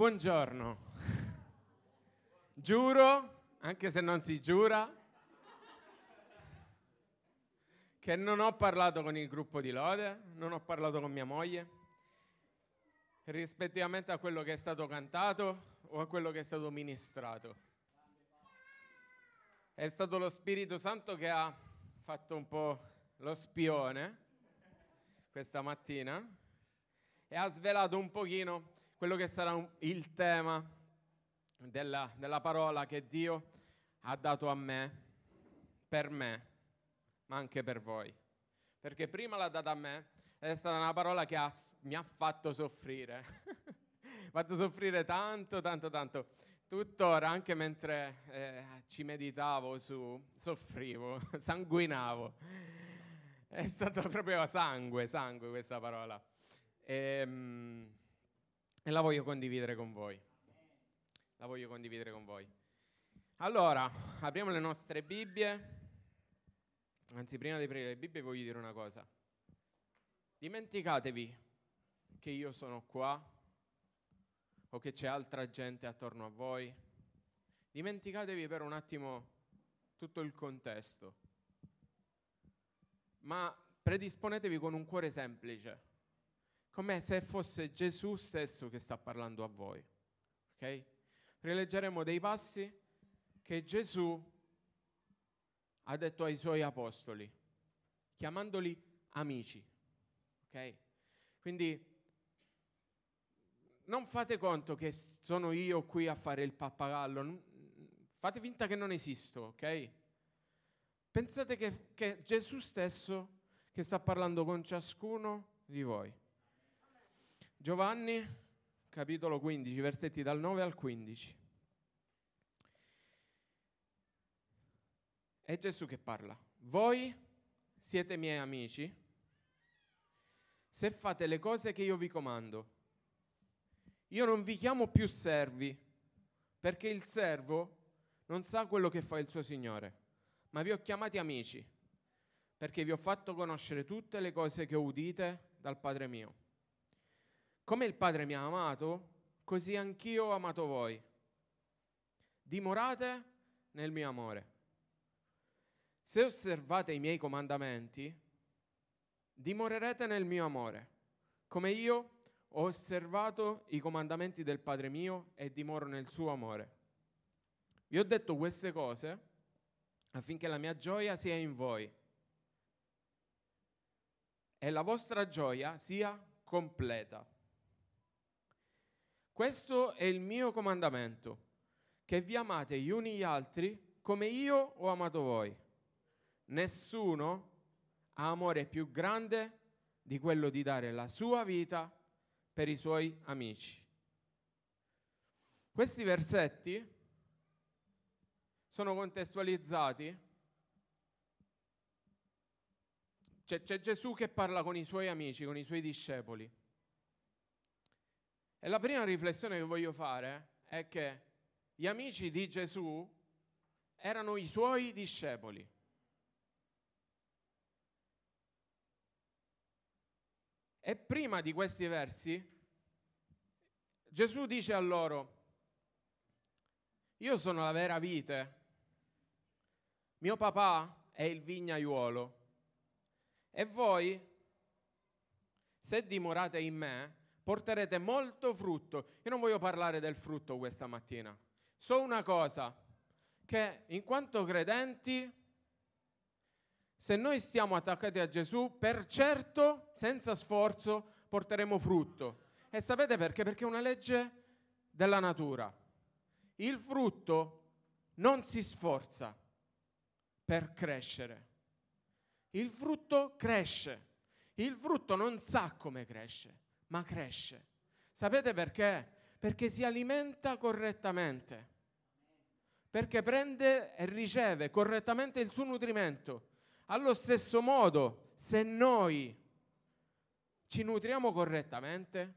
Buongiorno. Giuro, anche se non si giura, che non ho parlato con il gruppo di lode, non ho parlato con mia moglie, rispettivamente a quello che è stato cantato o a quello che è stato ministrato. È stato lo Spirito Santo che ha fatto un po' lo spione questa mattina e ha svelato un pochino quello che sarà un, il tema della, della parola che Dio ha dato a me, per me, ma anche per voi. Perché prima l'ha data a me ed è stata una parola che ha, mi ha fatto soffrire. fatto soffrire tanto, tanto, tanto. Tuttora, anche mentre eh, ci meditavo su, soffrivo, sanguinavo. È stato proprio sangue, sangue questa parola. E, ehm, e la voglio condividere con voi. La voglio condividere con voi. Allora, apriamo le nostre Bibbie. Anzi, prima di aprire le Bibbie voglio dire una cosa. Dimenticatevi che io sono qua o che c'è altra gente attorno a voi. Dimenticatevi per un attimo tutto il contesto. Ma predisponetevi con un cuore semplice come se fosse Gesù stesso che sta parlando a voi. Ok? Rileggeremo dei passi che Gesù ha detto ai suoi apostoli, chiamandoli amici. Ok? Quindi non fate conto che sono io qui a fare il pappagallo, fate finta che non esisto, ok? Pensate che, che Gesù stesso che sta parlando con ciascuno di voi. Giovanni, capitolo 15, versetti dal 9 al 15. È Gesù che parla. Voi siete miei amici se fate le cose che io vi comando. Io non vi chiamo più servi, perché il servo non sa quello che fa il suo Signore, ma vi ho chiamati amici, perché vi ho fatto conoscere tutte le cose che udite dal Padre mio. Come il Padre mi ha amato, così anch'io ho amato voi. Dimorate nel mio amore. Se osservate i miei comandamenti, dimorerete nel mio amore, come io ho osservato i comandamenti del Padre mio e dimoro nel suo amore. Vi ho detto queste cose affinché la mia gioia sia in voi e la vostra gioia sia completa. Questo è il mio comandamento, che vi amate gli uni gli altri come io ho amato voi. Nessuno ha amore più grande di quello di dare la sua vita per i suoi amici. Questi versetti sono contestualizzati. C'è, c'è Gesù che parla con i suoi amici, con i suoi discepoli. E la prima riflessione che voglio fare è che gli amici di Gesù erano i suoi discepoli. E prima di questi versi Gesù dice a loro, io sono la vera vite, mio papà è il vignaiuolo e voi, se dimorate in me, porterete molto frutto. Io non voglio parlare del frutto questa mattina. So una cosa, che in quanto credenti, se noi stiamo attaccati a Gesù, per certo, senza sforzo, porteremo frutto. E sapete perché? Perché è una legge della natura. Il frutto non si sforza per crescere. Il frutto cresce. Il frutto non sa come cresce ma cresce. Sapete perché? Perché si alimenta correttamente, perché prende e riceve correttamente il suo nutrimento. Allo stesso modo, se noi ci nutriamo correttamente,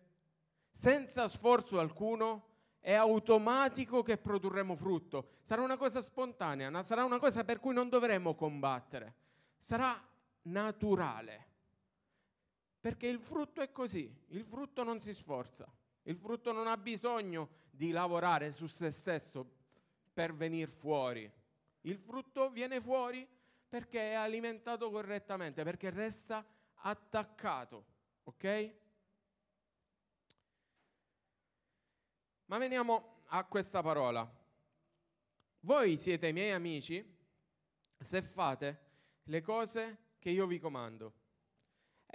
senza sforzo alcuno, è automatico che produrremo frutto. Sarà una cosa spontanea, sarà una cosa per cui non dovremo combattere, sarà naturale. Perché il frutto è così, il frutto non si sforza. Il frutto non ha bisogno di lavorare su se stesso per venire fuori. Il frutto viene fuori perché è alimentato correttamente, perché resta attaccato. Ok? Ma veniamo a questa parola. Voi siete miei amici se fate le cose che io vi comando.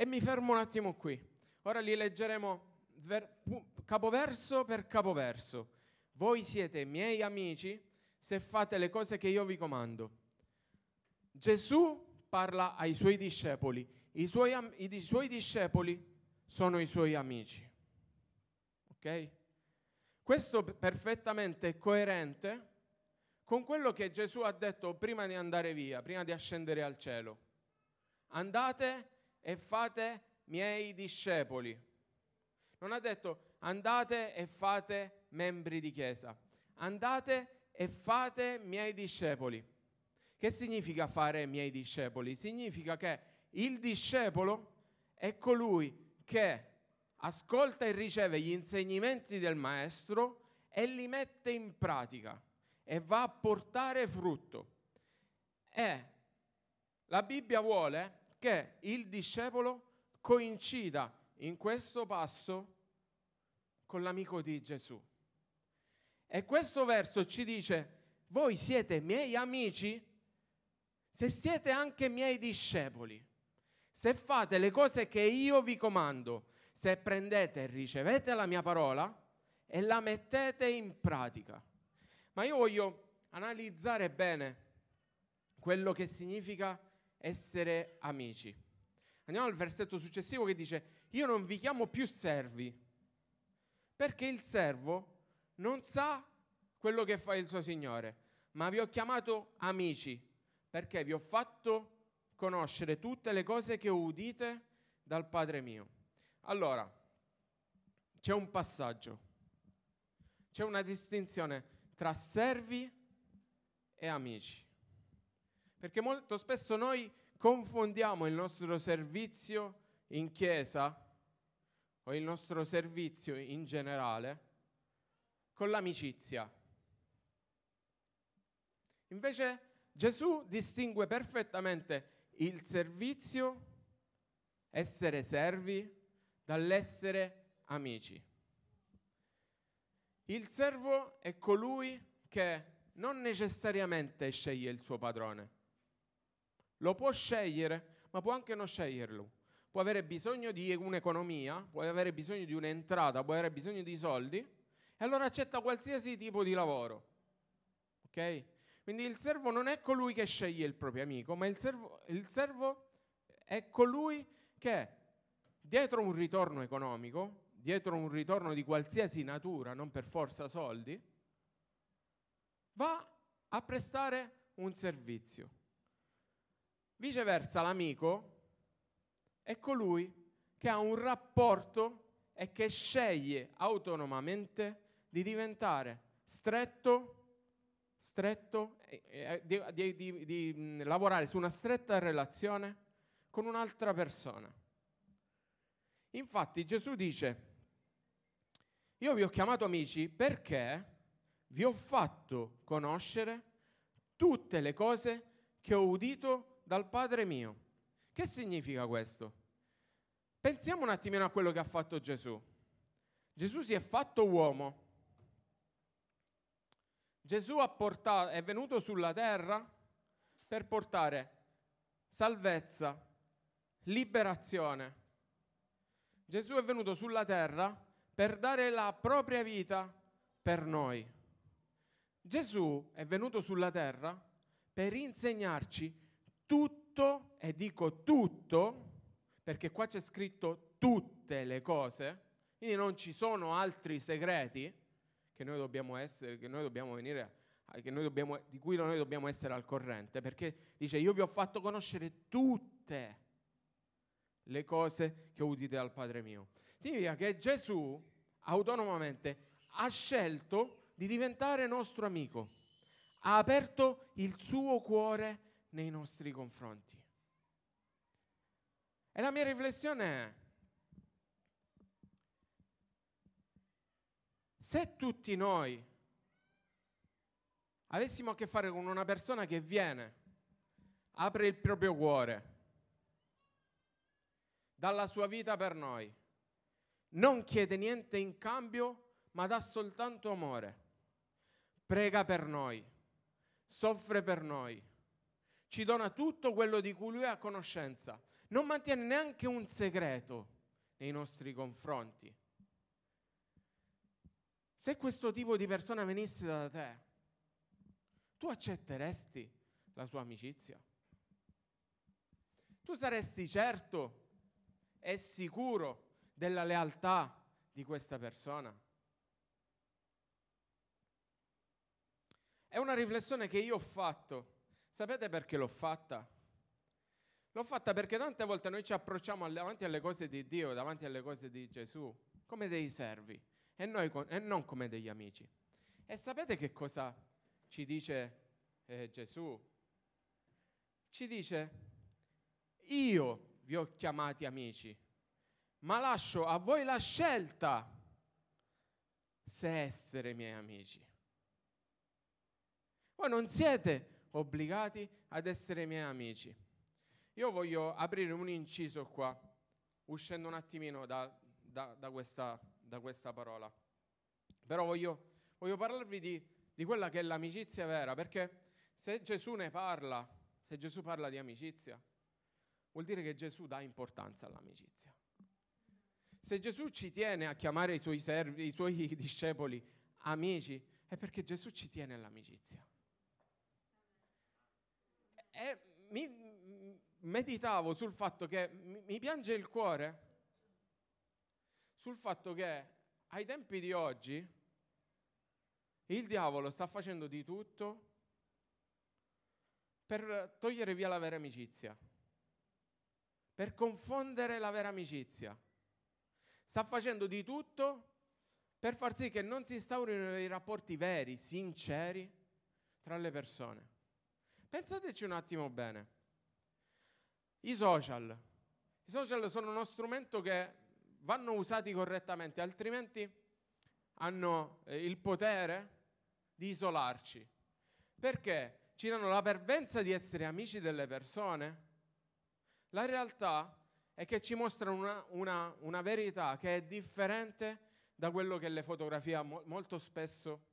E mi fermo un attimo qui. Ora li leggeremo ver- capoverso per capoverso. Voi siete miei amici se fate le cose che io vi comando. Gesù parla ai suoi discepoli, i suoi, am- i suoi discepoli sono i suoi amici. Ok? Questo perfettamente coerente con quello che Gesù ha detto prima di andare via, prima di ascendere al cielo. Andate e fate miei discepoli. Non ha detto andate e fate membri di chiesa. Andate e fate miei discepoli. Che significa fare miei discepoli? Significa che il discepolo è colui che ascolta e riceve gli insegnamenti del maestro e li mette in pratica e va a portare frutto. E la Bibbia vuole che il discepolo coincida in questo passo con l'amico di Gesù. E questo verso ci dice, voi siete miei amici se siete anche miei discepoli, se fate le cose che io vi comando, se prendete e ricevete la mia parola e la mettete in pratica. Ma io voglio analizzare bene quello che significa essere amici. Andiamo al versetto successivo che dice, io non vi chiamo più servi, perché il servo non sa quello che fa il suo Signore, ma vi ho chiamato amici, perché vi ho fatto conoscere tutte le cose che udite dal Padre mio. Allora, c'è un passaggio, c'è una distinzione tra servi e amici. Perché molto spesso noi confondiamo il nostro servizio in chiesa o il nostro servizio in generale con l'amicizia. Invece Gesù distingue perfettamente il servizio, essere servi, dall'essere amici. Il servo è colui che non necessariamente sceglie il suo padrone. Lo può scegliere, ma può anche non sceglierlo. Può avere bisogno di un'economia, può avere bisogno di un'entrata, può avere bisogno di soldi e allora accetta qualsiasi tipo di lavoro. Ok? Quindi il servo non è colui che sceglie il proprio amico, ma il servo, il servo è colui che dietro un ritorno economico, dietro un ritorno di qualsiasi natura, non per forza soldi, va a prestare un servizio. Viceversa, l'amico è colui che ha un rapporto e che sceglie autonomamente di diventare stretto, stretto, eh, di, di, di, di lavorare su una stretta relazione con un'altra persona. Infatti Gesù dice, io vi ho chiamato amici perché vi ho fatto conoscere tutte le cose che ho udito dal Padre mio. Che significa questo? Pensiamo un attimino a quello che ha fatto Gesù. Gesù si è fatto uomo. Gesù portato, è venuto sulla terra per portare salvezza, liberazione. Gesù è venuto sulla terra per dare la propria vita per noi. Gesù è venuto sulla terra per insegnarci tutto, e dico tutto, perché qua c'è scritto tutte le cose, quindi non ci sono altri segreti che noi dobbiamo essere, che noi dobbiamo venire, che noi dobbiamo, di cui noi dobbiamo essere al corrente, perché dice io vi ho fatto conoscere tutte le cose che udite dal Padre mio. Significa che Gesù autonomamente ha scelto di diventare nostro amico. Ha aperto il suo cuore nei nostri confronti. E la mia riflessione è, Se tutti noi avessimo a che fare con una persona che viene, apre il proprio cuore, dalla sua vita per noi, non chiede niente in cambio, ma dà soltanto amore, prega per noi, soffre per noi, ci dona tutto quello di cui lui ha conoscenza, non mantiene neanche un segreto nei nostri confronti. Se questo tipo di persona venisse da te, tu accetteresti la sua amicizia? Tu saresti certo e sicuro della lealtà di questa persona? È una riflessione che io ho fatto. Sapete perché l'ho fatta? L'ho fatta perché tante volte noi ci approcciamo davanti alle cose di Dio, davanti alle cose di Gesù, come dei servi e, noi, e non come degli amici. E sapete che cosa ci dice eh, Gesù? Ci dice, io vi ho chiamati amici, ma lascio a voi la scelta se essere miei amici. Voi non siete obbligati ad essere miei amici. Io voglio aprire un inciso qua, uscendo un attimino da, da, da, questa, da questa, parola. Però voglio, voglio parlarvi di, di quella che è l'amicizia vera, perché se Gesù ne parla, se Gesù parla di amicizia, vuol dire che Gesù dà importanza all'amicizia. Se Gesù ci tiene a chiamare i suoi, servi, i suoi discepoli amici, è perché Gesù ci tiene all'amicizia. E mi, meditavo sul fatto che mi, mi piange il cuore sul fatto che ai tempi di oggi il diavolo sta facendo di tutto per togliere via la vera amicizia, per confondere la vera amicizia sta facendo di tutto per far sì che non si instaurino dei rapporti veri, sinceri tra le persone. Pensateci un attimo bene. I social. I social sono uno strumento che vanno usati correttamente, altrimenti hanno eh, il potere di isolarci. Perché ci danno la pervenza di essere amici delle persone? La realtà e che ci mostrano una, una, una verità che è differente da quello che le fotografie mo- molto spesso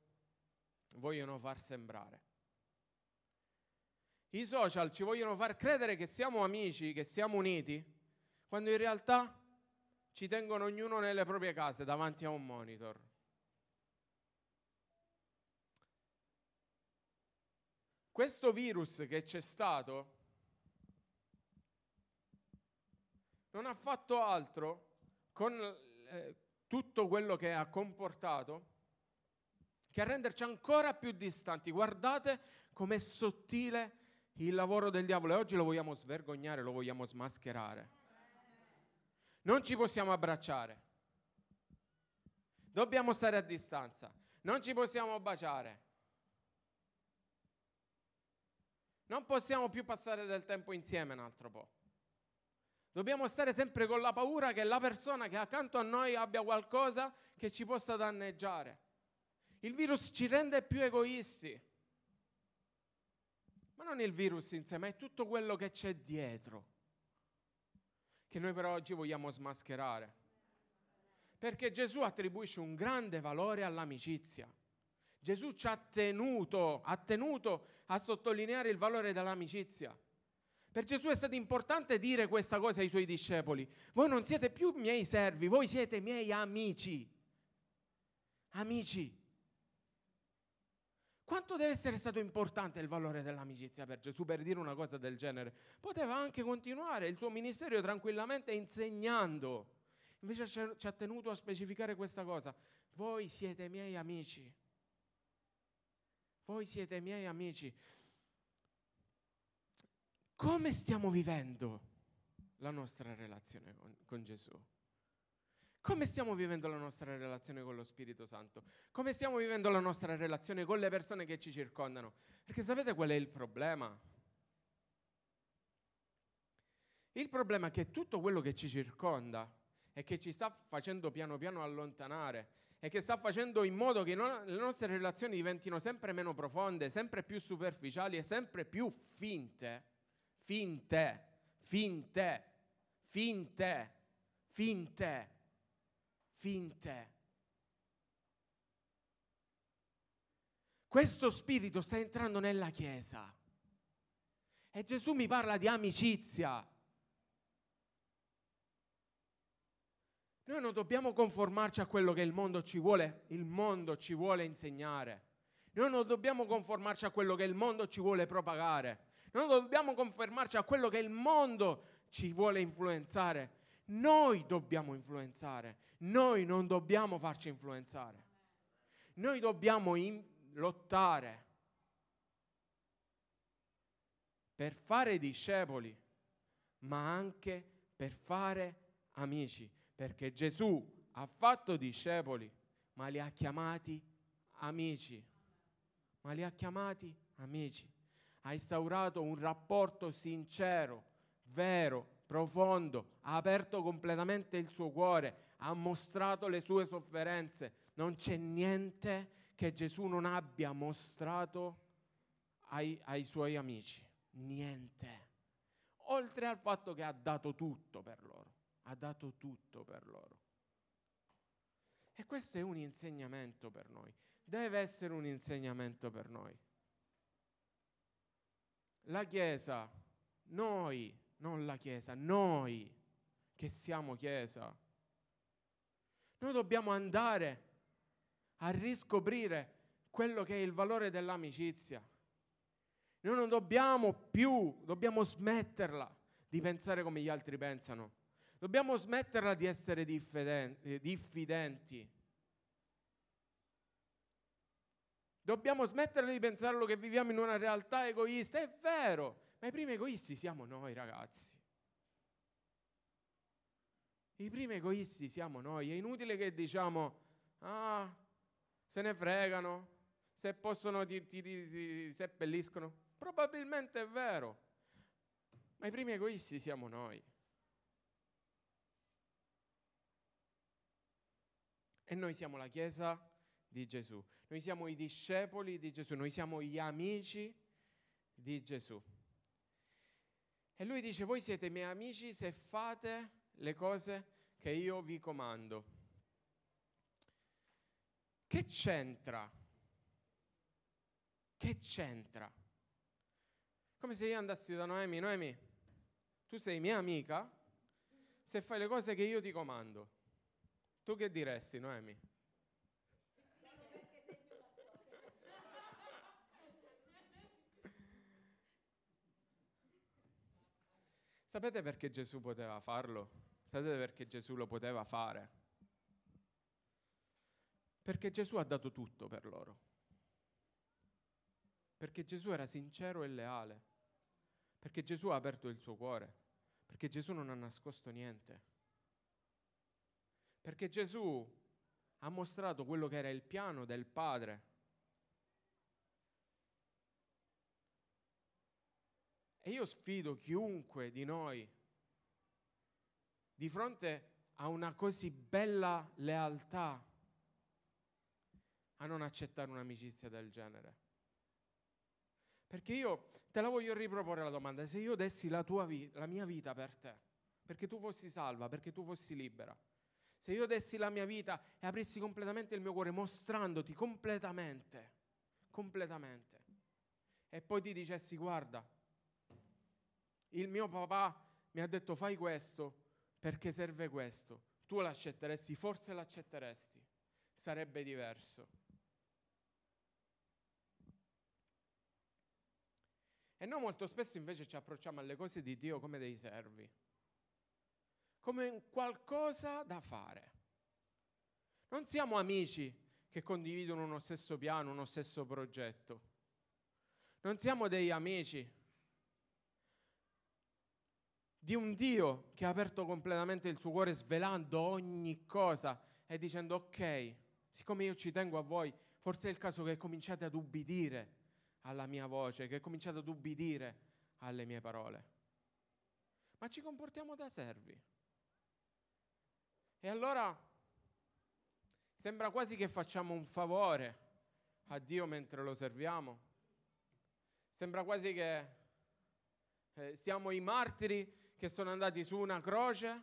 vogliono far sembrare. I social ci vogliono far credere che siamo amici, che siamo uniti, quando in realtà ci tengono ognuno nelle proprie case davanti a un monitor. Questo virus che c'è stato non ha fatto altro con eh, tutto quello che ha comportato che a renderci ancora più distanti. Guardate com'è sottile il lavoro del diavolo e oggi lo vogliamo svergognare, lo vogliamo smascherare. Non ci possiamo abbracciare. Dobbiamo stare a distanza. Non ci possiamo baciare. Non possiamo più passare del tempo insieme un altro po'. Dobbiamo stare sempre con la paura che la persona che accanto a noi abbia qualcosa che ci possa danneggiare. Il virus ci rende più egoisti. Ma non il virus in sé, ma è tutto quello che c'è dietro, che noi però oggi vogliamo smascherare. Perché Gesù attribuisce un grande valore all'amicizia. Gesù ci ha tenuto, ha tenuto a sottolineare il valore dell'amicizia. Per Gesù è stato importante dire questa cosa ai suoi discepoli. Voi non siete più miei servi, voi siete miei amici. Amici. Quanto deve essere stato importante il valore dell'amicizia per Gesù per dire una cosa del genere? Poteva anche continuare il suo ministero tranquillamente insegnando. Invece ci ha tenuto a specificare questa cosa. Voi siete miei amici. Voi siete miei amici. Come stiamo vivendo la nostra relazione con, con Gesù? Come stiamo vivendo la nostra relazione con lo Spirito Santo? Come stiamo vivendo la nostra relazione con le persone che ci circondano? Perché sapete qual è il problema? Il problema è che tutto quello che ci circonda e che ci sta facendo piano piano allontanare e che sta facendo in modo che no- le nostre relazioni diventino sempre meno profonde, sempre più superficiali e sempre più finte, finte, finte, finte, finte, finte. Questo spirito sta entrando nella Chiesa. E Gesù mi parla di amicizia. Noi non dobbiamo conformarci a quello che il mondo ci vuole, il mondo ci vuole insegnare. Noi non dobbiamo conformarci a quello che il mondo ci vuole propagare. Noi non dobbiamo conformarci a quello che il mondo ci vuole influenzare. Noi dobbiamo influenzare. Noi non dobbiamo farci influenzare. Noi dobbiamo in- lottare per fare discepoli, ma anche per fare amici perché Gesù ha fatto discepoli, ma li ha chiamati amici. Ma li ha chiamati amici. Ha instaurato un rapporto sincero, vero, profondo, ha aperto completamente il suo cuore, ha mostrato le sue sofferenze. Non c'è niente che Gesù non abbia mostrato ai, ai suoi amici. Niente. Oltre al fatto che ha dato tutto per loro ha dato tutto per loro. E questo è un insegnamento per noi, deve essere un insegnamento per noi. La Chiesa, noi, non la Chiesa, noi che siamo Chiesa, noi dobbiamo andare a riscoprire quello che è il valore dell'amicizia. Noi non dobbiamo più, dobbiamo smetterla di pensare come gli altri pensano. Dobbiamo smetterla di essere eh, diffidenti. Dobbiamo smetterla di pensare che viviamo in una realtà egoista. È vero, ma i primi egoisti siamo noi, ragazzi. I primi egoisti siamo noi. È inutile che diciamo, ah, se ne fregano, se possono ti, ti, ti, ti seppelliscono. Probabilmente è vero, ma i primi egoisti siamo noi. E noi siamo la Chiesa di Gesù, noi siamo i discepoli di Gesù, noi siamo gli amici di Gesù. E lui dice, voi siete miei amici se fate le cose che io vi comando. Che c'entra? Che c'entra? Come se io andassi da Noemi, Noemi, tu sei mia amica se fai le cose che io ti comando. Tu che diresti, Noemi? Sapete perché Gesù poteva farlo? Sapete perché Gesù lo poteva fare? Perché Gesù ha dato tutto per loro. Perché Gesù era sincero e leale. Perché Gesù ha aperto il suo cuore. Perché Gesù non ha nascosto niente. Perché Gesù ha mostrato quello che era il piano del Padre. E io sfido chiunque di noi di fronte a una così bella lealtà a non accettare un'amicizia del genere. Perché io te la voglio riproporre la domanda, se io dessi la, vita, la mia vita per te, perché tu fossi salva, perché tu fossi libera, se io dessi la mia vita e aprissi completamente il mio cuore, mostrandoti completamente, completamente, e poi ti dicessi, guarda, il mio papà mi ha detto fai questo perché serve questo, tu l'accetteresti, forse l'accetteresti, sarebbe diverso. E noi molto spesso invece ci approcciamo alle cose di Dio come dei servi come qualcosa da fare. Non siamo amici che condividono uno stesso piano, uno stesso progetto. Non siamo degli amici di un Dio che ha aperto completamente il suo cuore svelando ogni cosa e dicendo ok, siccome io ci tengo a voi, forse è il caso che cominciate ad ubbidire alla mia voce, che cominciate ad ubbidire alle mie parole. Ma ci comportiamo da servi. E allora Sembra quasi che facciamo un favore a Dio mentre lo serviamo. Sembra quasi che eh, siamo i martiri che sono andati su una croce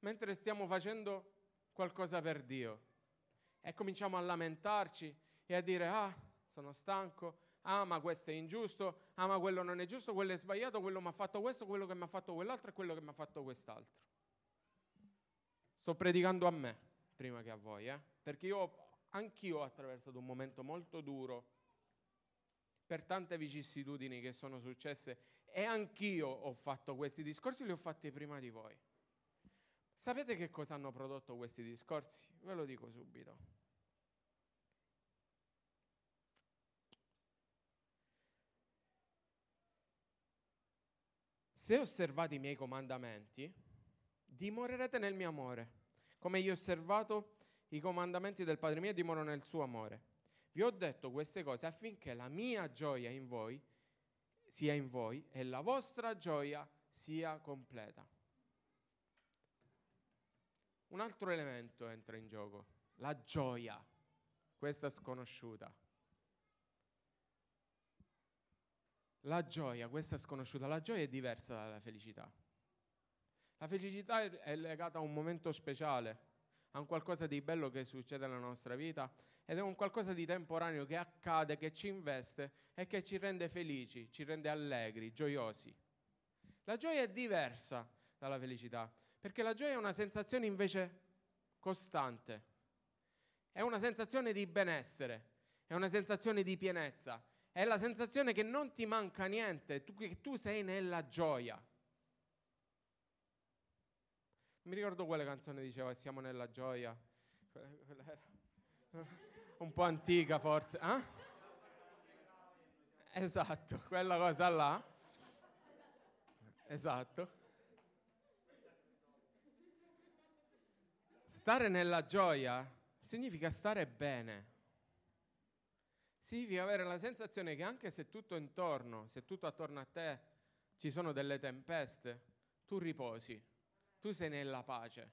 mentre stiamo facendo qualcosa per Dio. E cominciamo a lamentarci e a dire, ah, sono stanco, ah, ma questo è ingiusto, ah, ma quello non è giusto, quello è sbagliato, quello mi ha fatto questo, quello che mi ha fatto quell'altro e quello che mi ha fatto quest'altro. Sto predicando a me prima che a voi, eh? perché io, anch'io ho attraversato un momento molto duro per tante vicissitudini che sono successe e anch'io ho fatto questi discorsi, li ho fatti prima di voi. Sapete che cosa hanno prodotto questi discorsi? Ve lo dico subito. Se osservate i miei comandamenti, dimorerete nel mio amore, come io ho osservato i comandamenti del Padre mio e dimoro nel suo amore. Vi ho detto queste cose affinché la mia gioia in voi sia in voi e la vostra gioia sia completa. Un altro elemento entra in gioco, la gioia, questa sconosciuta. La gioia, questa sconosciuta, la gioia è diversa dalla felicità. La felicità è legata a un momento speciale, a un qualcosa di bello che succede nella nostra vita ed è un qualcosa di temporaneo che accade, che ci investe e che ci rende felici, ci rende allegri, gioiosi. La gioia è diversa dalla felicità, perché la gioia è una sensazione invece costante, è una sensazione di benessere, è una sensazione di pienezza, è la sensazione che non ti manca niente, che tu sei nella gioia. Mi ricordo quale canzone diceva siamo nella gioia. Un po' antica forse. Eh? Esatto, quella cosa là. Esatto. Stare nella gioia significa stare bene. Significa avere la sensazione che anche se tutto intorno, se tutto attorno a te ci sono delle tempeste, tu riposi tu sei nella pace.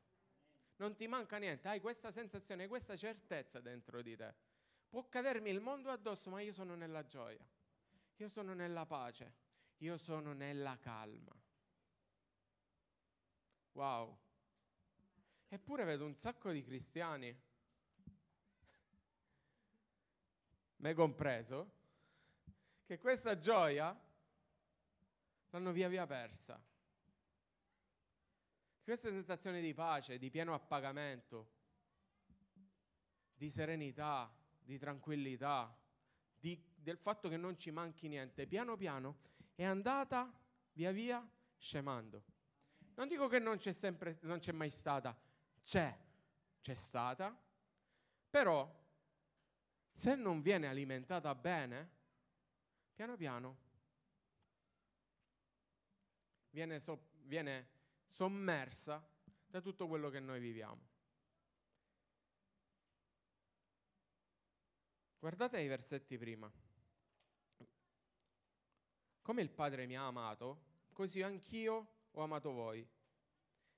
Non ti manca niente, hai questa sensazione, questa certezza dentro di te. Può cadermi il mondo addosso, ma io sono nella gioia. Io sono nella pace. Io sono nella calma. Wow. Eppure vedo un sacco di cristiani, me compreso, che questa gioia l'hanno via via persa. Questa sensazione di pace, di pieno appagamento, di serenità, di tranquillità, di, del fatto che non ci manchi niente, piano piano è andata via via scemando. Non dico che non c'è, sempre, non c'è mai stata, c'è, c'è stata, però se non viene alimentata bene, piano piano viene, so, viene sommersa da tutto quello che noi viviamo. Guardate i versetti prima. Come il Padre mi ha amato, così anch'io ho amato voi.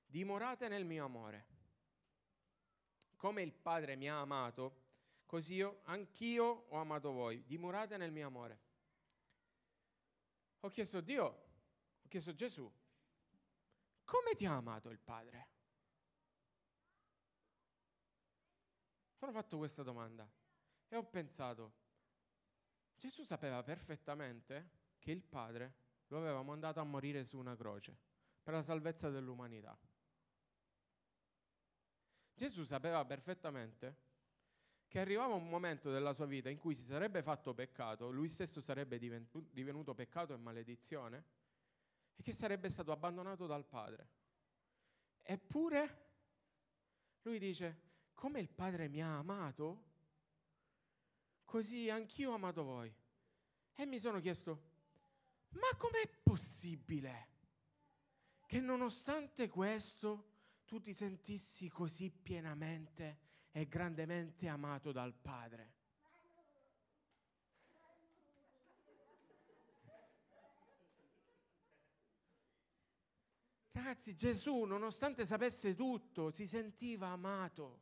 Dimorate nel mio amore. Come il Padre mi ha amato, così io, anch'io ho amato voi. Dimorate nel mio amore. Ho chiesto a Dio, ho chiesto a Gesù, come ti ha amato il Padre? Sono fatto questa domanda e ho pensato, Gesù sapeva perfettamente che il Padre lo aveva mandato a morire su una croce per la salvezza dell'umanità. Gesù sapeva perfettamente che arrivava un momento della sua vita in cui si sarebbe fatto peccato, lui stesso sarebbe divenuto peccato e maledizione, e che sarebbe stato abbandonato dal padre. Eppure lui dice, come il padre mi ha amato, così anch'io ho amato voi. E mi sono chiesto, ma com'è possibile che nonostante questo tu ti sentissi così pienamente e grandemente amato dal Padre? Ragazzi, Gesù, nonostante sapesse tutto, si sentiva amato.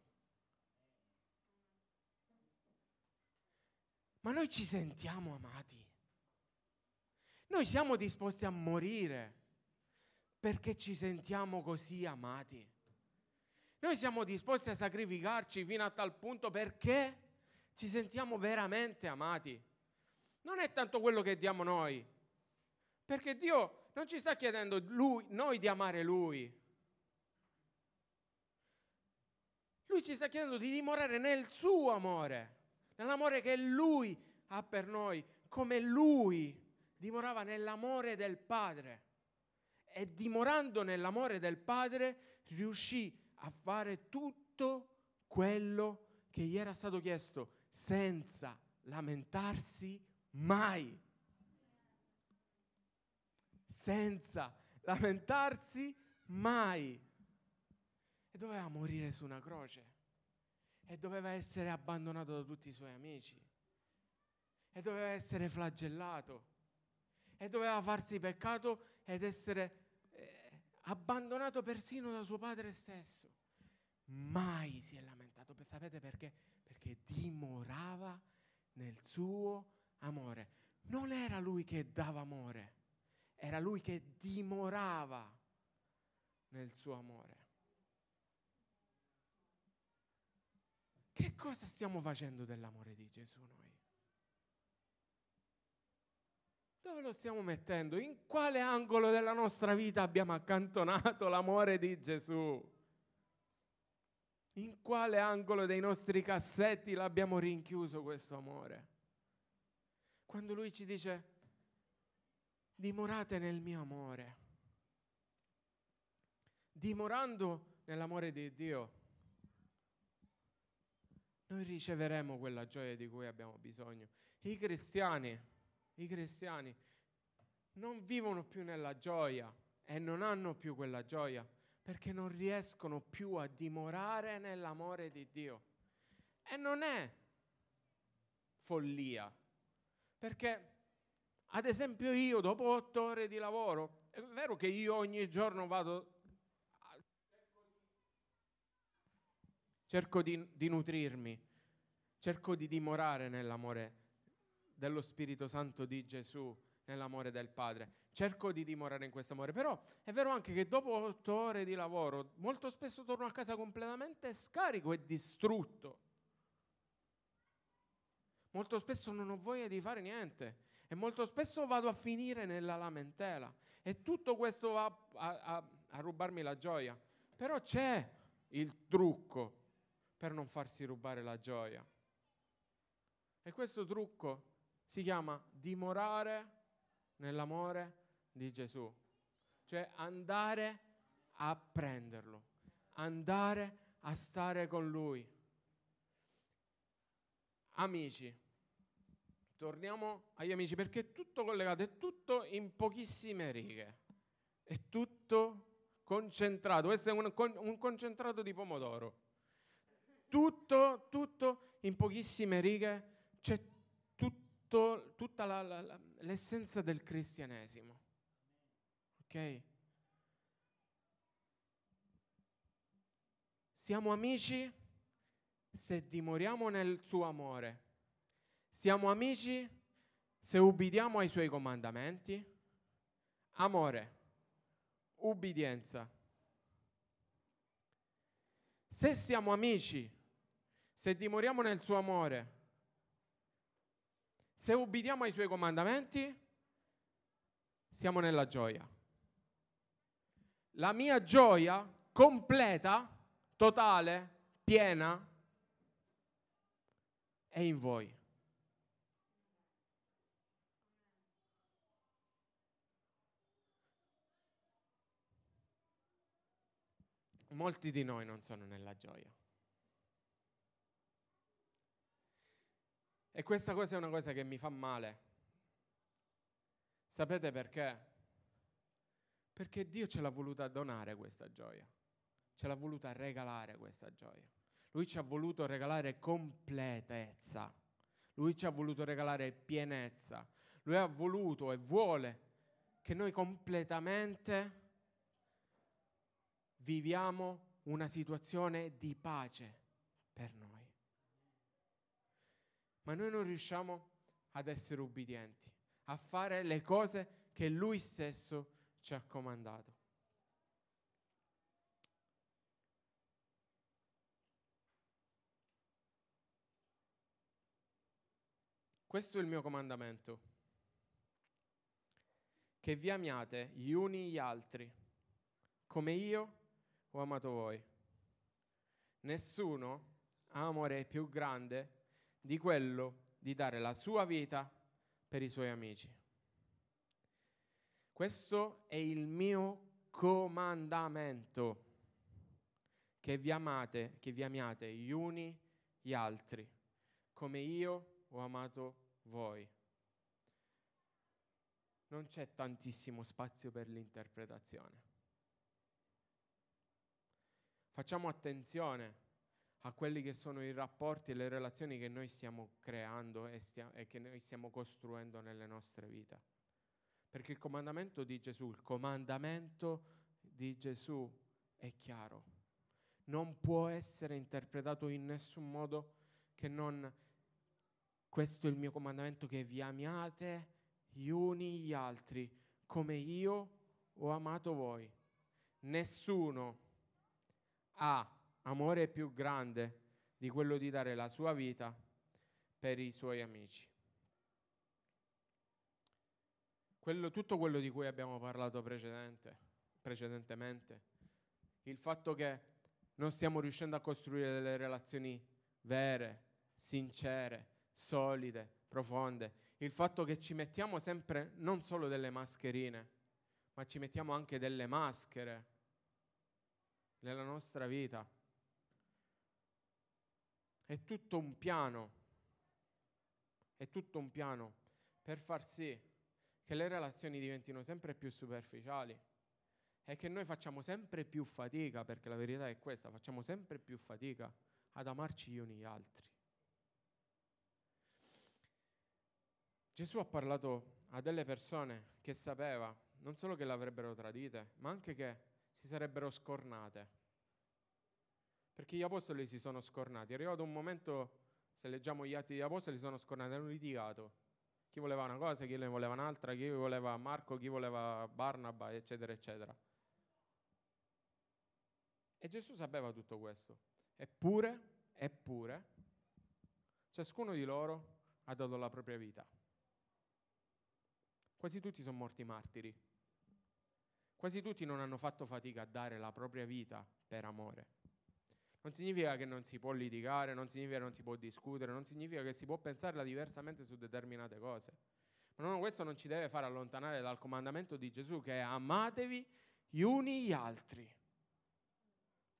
Ma noi ci sentiamo amati. Noi siamo disposti a morire perché ci sentiamo così amati. Noi siamo disposti a sacrificarci fino a tal punto perché ci sentiamo veramente amati. Non è tanto quello che diamo noi, perché Dio non ci sta chiedendo lui, noi di amare Lui. Lui ci sta chiedendo di dimorare nel suo amore, nell'amore che Lui ha per noi, come Lui dimorava nell'amore del Padre. E dimorando nell'amore del Padre riuscì a fare tutto quello che gli era stato chiesto senza lamentarsi mai. Senza lamentarsi mai. E doveva morire su una croce. E doveva essere abbandonato da tutti i suoi amici. E doveva essere flagellato. E doveva farsi peccato ed essere eh, abbandonato persino da suo padre stesso. Mai si è lamentato. Sapete perché? Perché dimorava nel suo amore. Non era lui che dava amore, era lui che dimorava nel suo amore. Che cosa stiamo facendo dell'amore di Gesù noi? Dove lo stiamo mettendo? In quale angolo della nostra vita abbiamo accantonato l'amore di Gesù? In quale angolo dei nostri cassetti l'abbiamo rinchiuso questo amore? Quando lui ci dice, dimorate nel mio amore, dimorando nell'amore di Dio, noi riceveremo quella gioia di cui abbiamo bisogno. I cristiani, i cristiani non vivono più nella gioia e non hanno più quella gioia perché non riescono più a dimorare nell'amore di Dio. E non è follia, perché ad esempio io dopo otto ore di lavoro, è vero che io ogni giorno vado, cerco di, di nutrirmi, cerco di dimorare nell'amore dello Spirito Santo di Gesù, nell'amore del Padre. Cerco di dimorare in questo amore, però è vero anche che dopo otto ore di lavoro molto spesso torno a casa completamente scarico e distrutto. Molto spesso non ho voglia di fare niente e molto spesso vado a finire nella lamentela e tutto questo va a, a, a rubarmi la gioia. Però c'è il trucco per non farsi rubare la gioia. E questo trucco si chiama dimorare nell'amore di Gesù, cioè andare a prenderlo, andare a stare con lui. Amici, torniamo agli amici perché è tutto collegato, è tutto in pochissime righe, è tutto concentrato, questo è un, un concentrato di pomodoro. Tutto, tutto in pochissime righe, c'è tutto, tutta la, la, la, l'essenza del cristianesimo. Ok? Siamo amici se dimoriamo nel suo amore. Siamo amici se ubbidiamo ai suoi comandamenti. Amore, ubbidienza. Se siamo amici, se dimoriamo nel suo amore, se ubbidiamo ai suoi comandamenti, siamo nella gioia. La mia gioia completa, totale, piena, è in voi. Molti di noi non sono nella gioia. E questa cosa è una cosa che mi fa male. Sapete perché? Perché Dio ce l'ha voluta donare questa gioia, ce l'ha voluta regalare questa gioia. Lui ci ha voluto regalare completezza, lui ci ha voluto regalare pienezza, lui ha voluto e vuole che noi completamente viviamo una situazione di pace per noi. ma noi non riusciamo ad essere ubbidienti, a fare le cose che Lui stesso ci ha comandato. Questo è il mio comandamento, che vi amiate gli uni gli altri, come io ho amato voi. Nessuno ha amore più grande di quello di dare la sua vita per i suoi amici. Questo è il mio comandamento, che vi amate, che vi amiate gli uni gli altri, come io ho amato voi. Non c'è tantissimo spazio per l'interpretazione. Facciamo attenzione a quelli che sono i rapporti e le relazioni che noi stiamo creando e, stia- e che noi stiamo costruendo nelle nostre vite. Perché il comandamento di Gesù, il comandamento di Gesù è chiaro. Non può essere interpretato in nessun modo che non questo è il mio comandamento che vi amiate gli uni gli altri come io ho amato voi. Nessuno ha amore più grande di quello di dare la sua vita per i suoi amici. Quello, tutto quello di cui abbiamo parlato precedentemente, il fatto che non stiamo riuscendo a costruire delle relazioni vere, sincere, solide, profonde, il fatto che ci mettiamo sempre non solo delle mascherine, ma ci mettiamo anche delle maschere nella nostra vita è tutto un piano, è tutto un piano per far sì che le relazioni diventino sempre più superficiali e che noi facciamo sempre più fatica, perché la verità è questa, facciamo sempre più fatica ad amarci gli uni gli altri. Gesù ha parlato a delle persone che sapeva non solo che l'avrebbero tradite, ma anche che si sarebbero scornate perché gli apostoli si sono scornati. È arrivato un momento, se leggiamo gli atti degli apostoli, si sono scornati, hanno litigato. Chi voleva una cosa, chi ne voleva un'altra, chi voleva Marco, chi voleva Barnaba, eccetera, eccetera. E Gesù sapeva tutto questo. Eppure, eppure, ciascuno di loro ha dato la propria vita. Quasi tutti sono morti martiri. Quasi tutti non hanno fatto fatica a dare la propria vita per amore. Non significa che non si può litigare, non significa che non si può discutere, non significa che si può pensarla diversamente su determinate cose. Ma no, questo non ci deve far allontanare dal comandamento di Gesù che è amatevi gli uni gli altri.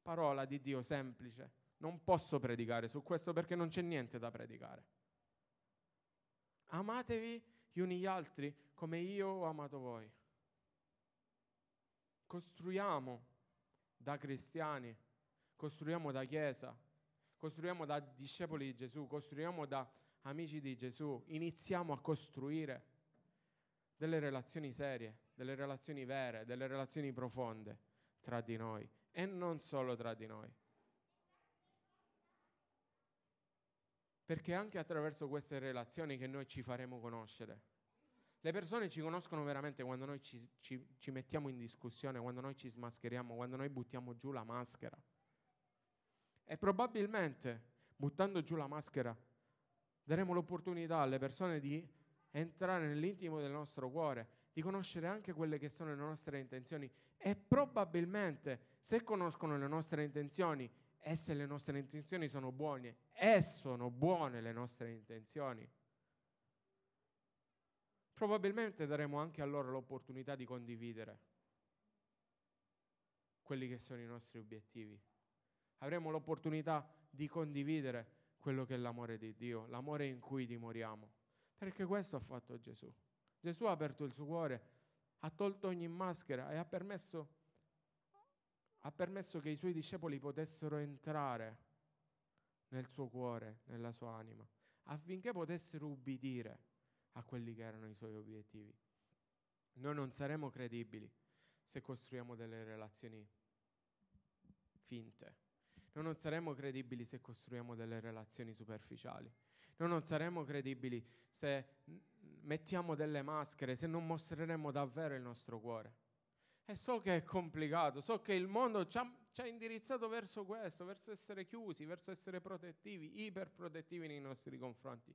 Parola di Dio semplice. Non posso predicare su questo perché non c'è niente da predicare. Amatevi gli uni gli altri come io ho amato voi. Costruiamo da cristiani costruiamo da chiesa, costruiamo da discepoli di Gesù, costruiamo da amici di Gesù, iniziamo a costruire delle relazioni serie, delle relazioni vere, delle relazioni profonde tra di noi e non solo tra di noi. Perché è anche attraverso queste relazioni che noi ci faremo conoscere. Le persone ci conoscono veramente quando noi ci, ci, ci mettiamo in discussione, quando noi ci smascheriamo, quando noi buttiamo giù la maschera. E probabilmente, buttando giù la maschera, daremo l'opportunità alle persone di entrare nell'intimo del nostro cuore, di conoscere anche quelle che sono le nostre intenzioni e probabilmente se conoscono le nostre intenzioni e se le nostre intenzioni sono buone e sono buone le nostre intenzioni, probabilmente daremo anche a loro l'opportunità di condividere quelli che sono i nostri obiettivi avremo l'opportunità di condividere quello che è l'amore di Dio, l'amore in cui dimoriamo. Perché questo ha fatto Gesù. Gesù ha aperto il suo cuore, ha tolto ogni maschera e ha permesso, ha permesso che i suoi discepoli potessero entrare nel suo cuore, nella sua anima, affinché potessero ubbidire a quelli che erano i suoi obiettivi. Noi non saremo credibili se costruiamo delle relazioni finte noi non saremo credibili se costruiamo delle relazioni superficiali. Noi non saremo credibili se mettiamo delle maschere, se non mostreremo davvero il nostro cuore. E so che è complicato, so che il mondo ci ha, ci ha indirizzato verso questo, verso essere chiusi, verso essere protettivi, iperprotettivi nei nostri confronti.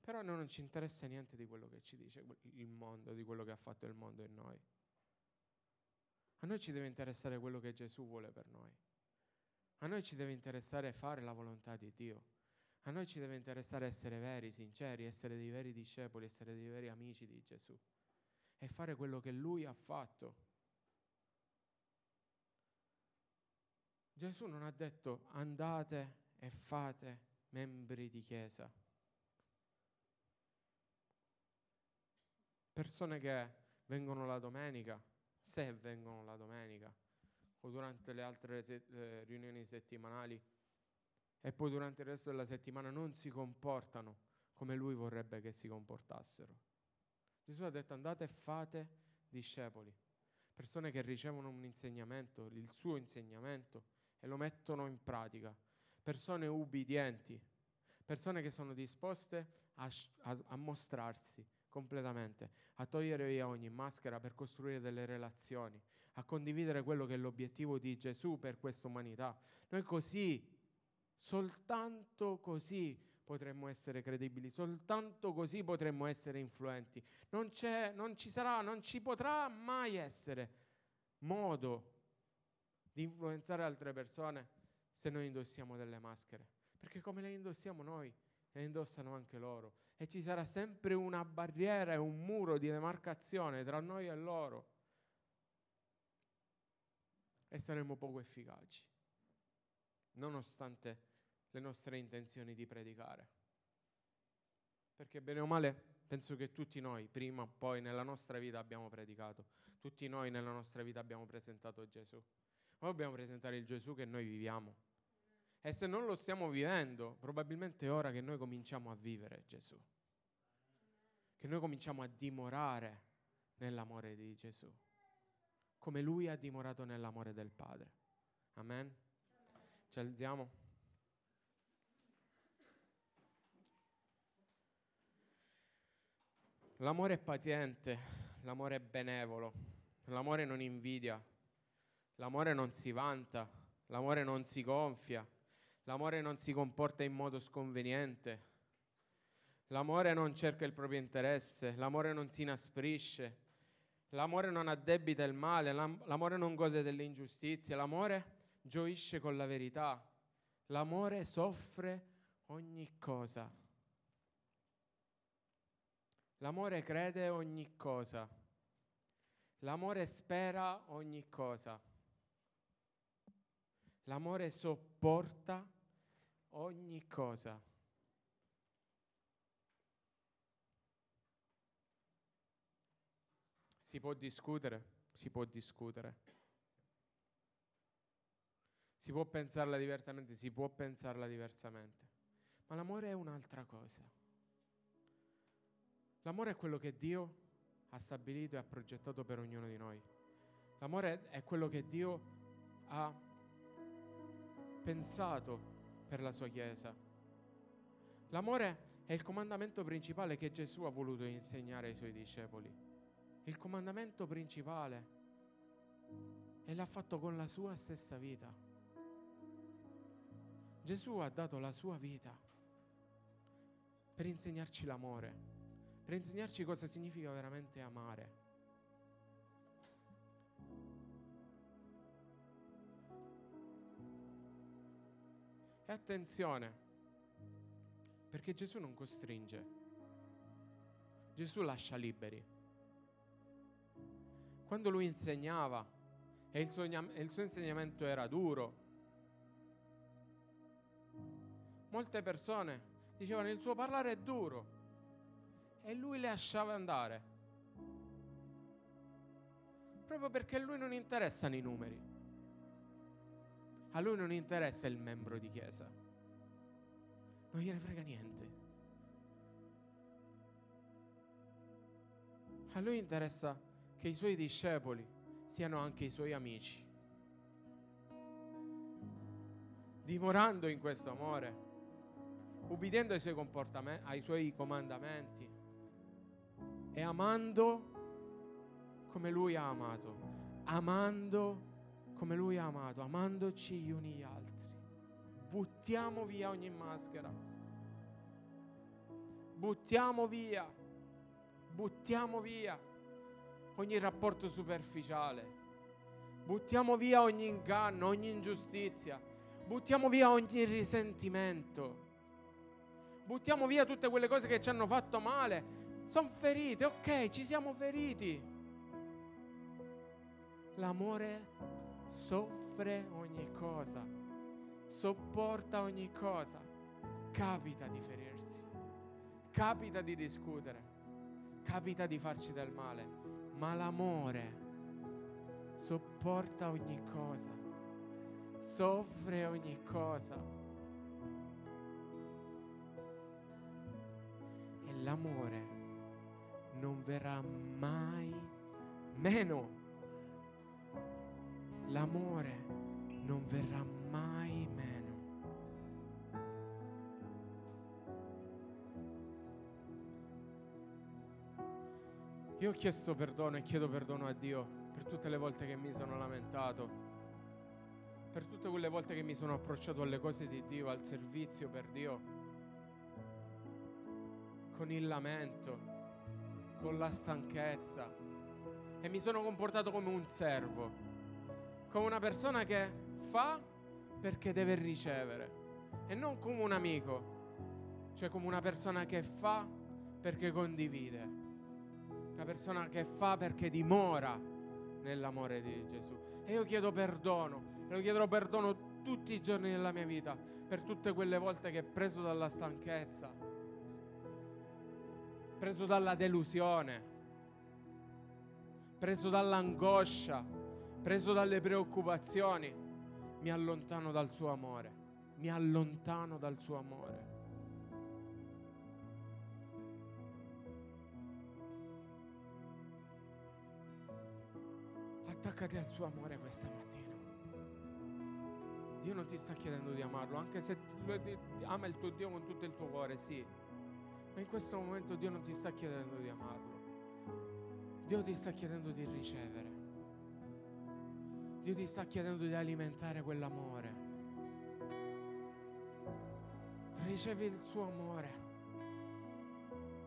Però a noi non ci interessa niente di quello che ci dice il mondo, di quello che ha fatto il mondo in noi. A noi ci deve interessare quello che Gesù vuole per noi. A noi ci deve interessare fare la volontà di Dio. A noi ci deve interessare essere veri, sinceri, essere dei veri discepoli, essere dei veri amici di Gesù e fare quello che Lui ha fatto. Gesù non ha detto andate e fate membri di chiesa. Persone che vengono la domenica, se vengono la domenica o durante le altre se- eh, riunioni settimanali e poi durante il resto della settimana non si comportano come lui vorrebbe che si comportassero. Gesù ha detto andate e fate discepoli, persone che ricevono un insegnamento, il suo insegnamento e lo mettono in pratica. Persone ubbidienti, persone che sono disposte a, a, a mostrarsi completamente, a togliere via ogni maschera per costruire delle relazioni, a condividere quello che è l'obiettivo di Gesù per questa umanità. Noi così, soltanto così potremmo essere credibili, soltanto così potremmo essere influenti. Non, non ci sarà, non ci potrà mai essere modo di influenzare altre persone se noi indossiamo delle maschere. Perché come le indossiamo noi, le indossano anche loro. E ci sarà sempre una barriera e un muro di demarcazione tra noi e loro. E saremo poco efficaci, nonostante le nostre intenzioni di predicare. Perché bene o male, penso che tutti noi, prima o poi nella nostra vita abbiamo predicato, tutti noi nella nostra vita abbiamo presentato Gesù. Ma dobbiamo presentare il Gesù che noi viviamo. E se non lo stiamo vivendo, probabilmente è ora che noi cominciamo a vivere Gesù. Che noi cominciamo a dimorare nell'amore di Gesù. Come Lui ha dimorato nell'amore del Padre. Amen. Ci alziamo. L'amore è paziente, l'amore è benevolo, l'amore non invidia, L'amore non si vanta, l'amore non si gonfia, l'amore non si comporta in modo sconveniente, l'amore non cerca il proprio interesse, l'amore non si inasprisce, l'amore non addebita il male, l'amore non gode delle ingiustizie, l'amore gioisce con la verità, l'amore soffre ogni cosa. L'amore crede ogni cosa. L'amore spera ogni cosa. L'amore sopporta ogni cosa. Si può discutere, si può discutere. Si può pensarla diversamente, si può pensarla diversamente. Ma l'amore è un'altra cosa. L'amore è quello che Dio ha stabilito e ha progettato per ognuno di noi. L'amore è quello che Dio ha pensato per la sua Chiesa. L'amore è il comandamento principale che Gesù ha voluto insegnare ai suoi discepoli. Il comandamento principale. E l'ha fatto con la sua stessa vita. Gesù ha dato la sua vita per insegnarci l'amore, per insegnarci cosa significa veramente amare. E attenzione, perché Gesù non costringe, Gesù lascia liberi. Quando lui insegnava e il suo, il suo insegnamento era duro, molte persone dicevano il suo parlare è duro e lui le lasciava andare. Proprio perché a lui non interessano i numeri. A lui non interessa il membro di chiesa. Non gliene frega niente. A lui interessa che i suoi discepoli siano anche i suoi amici. Dimorando in questo amore, ubbidiendo ai suoi ai suoi comandamenti e amando come lui ha amato, amando come lui ha amato, amandoci gli uni gli altri. Buttiamo via ogni maschera. Buttiamo via. Buttiamo via ogni rapporto superficiale. Buttiamo via ogni inganno, ogni ingiustizia. Buttiamo via ogni risentimento. Buttiamo via tutte quelle cose che ci hanno fatto male. Sono ferite, ok, ci siamo feriti. L'amore soffre ogni cosa, sopporta ogni cosa. Capita di ferirsi, capita di discutere, capita di farci del male, ma l'amore sopporta ogni cosa, soffre ogni cosa. E l'amore non verrà mai meno. L'amore non verrà mai meno. Io ho chiesto perdono e chiedo perdono a Dio per tutte le volte che mi sono lamentato, per tutte quelle volte che mi sono approcciato alle cose di Dio, al servizio per Dio, con il lamento, con la stanchezza e mi sono comportato come un servo, come una persona che fa perché deve ricevere e non come un amico, cioè come una persona che fa perché condivide, una persona che fa perché dimora nell'amore di Gesù. E io chiedo perdono, e lo chiederò perdono tutti i giorni della mia vita per tutte quelle volte che preso dalla stanchezza, preso dalla delusione, preso dall'angoscia, preso dalle preoccupazioni, mi allontano dal suo amore, mi allontano dal suo amore. Attaccati al suo amore questa mattina. Dio non ti sta chiedendo di amarlo, anche se ama il tuo Dio con tutto il tuo cuore, sì. Ma in questo momento Dio non ti sta chiedendo di amarlo. Dio ti sta chiedendo di ricevere. Dio ti sta chiedendo di alimentare quell'amore. Ricevi il suo amore.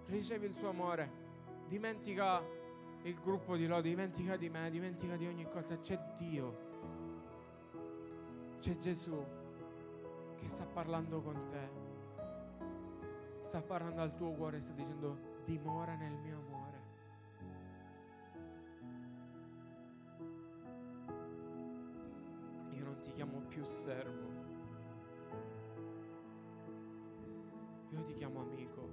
Ricevi il suo amore. Dimentica il gruppo di loro, dimentica di me, dimentica di ogni cosa. C'è Dio. C'è Gesù che sta parlando con te. Sta parlando al tuo cuore, sta dicendo dimora nel mio amore. Ti chiamo più servo. Io ti chiamo amico.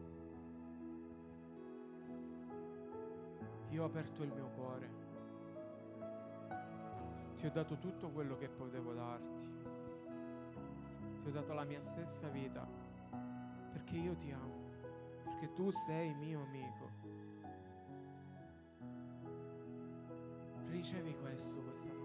Io ho aperto il mio cuore. Ti ho dato tutto quello che potevo darti. Ti ho dato la mia stessa vita perché io ti amo, perché tu sei mio amico. Ricevi questo questa mattina.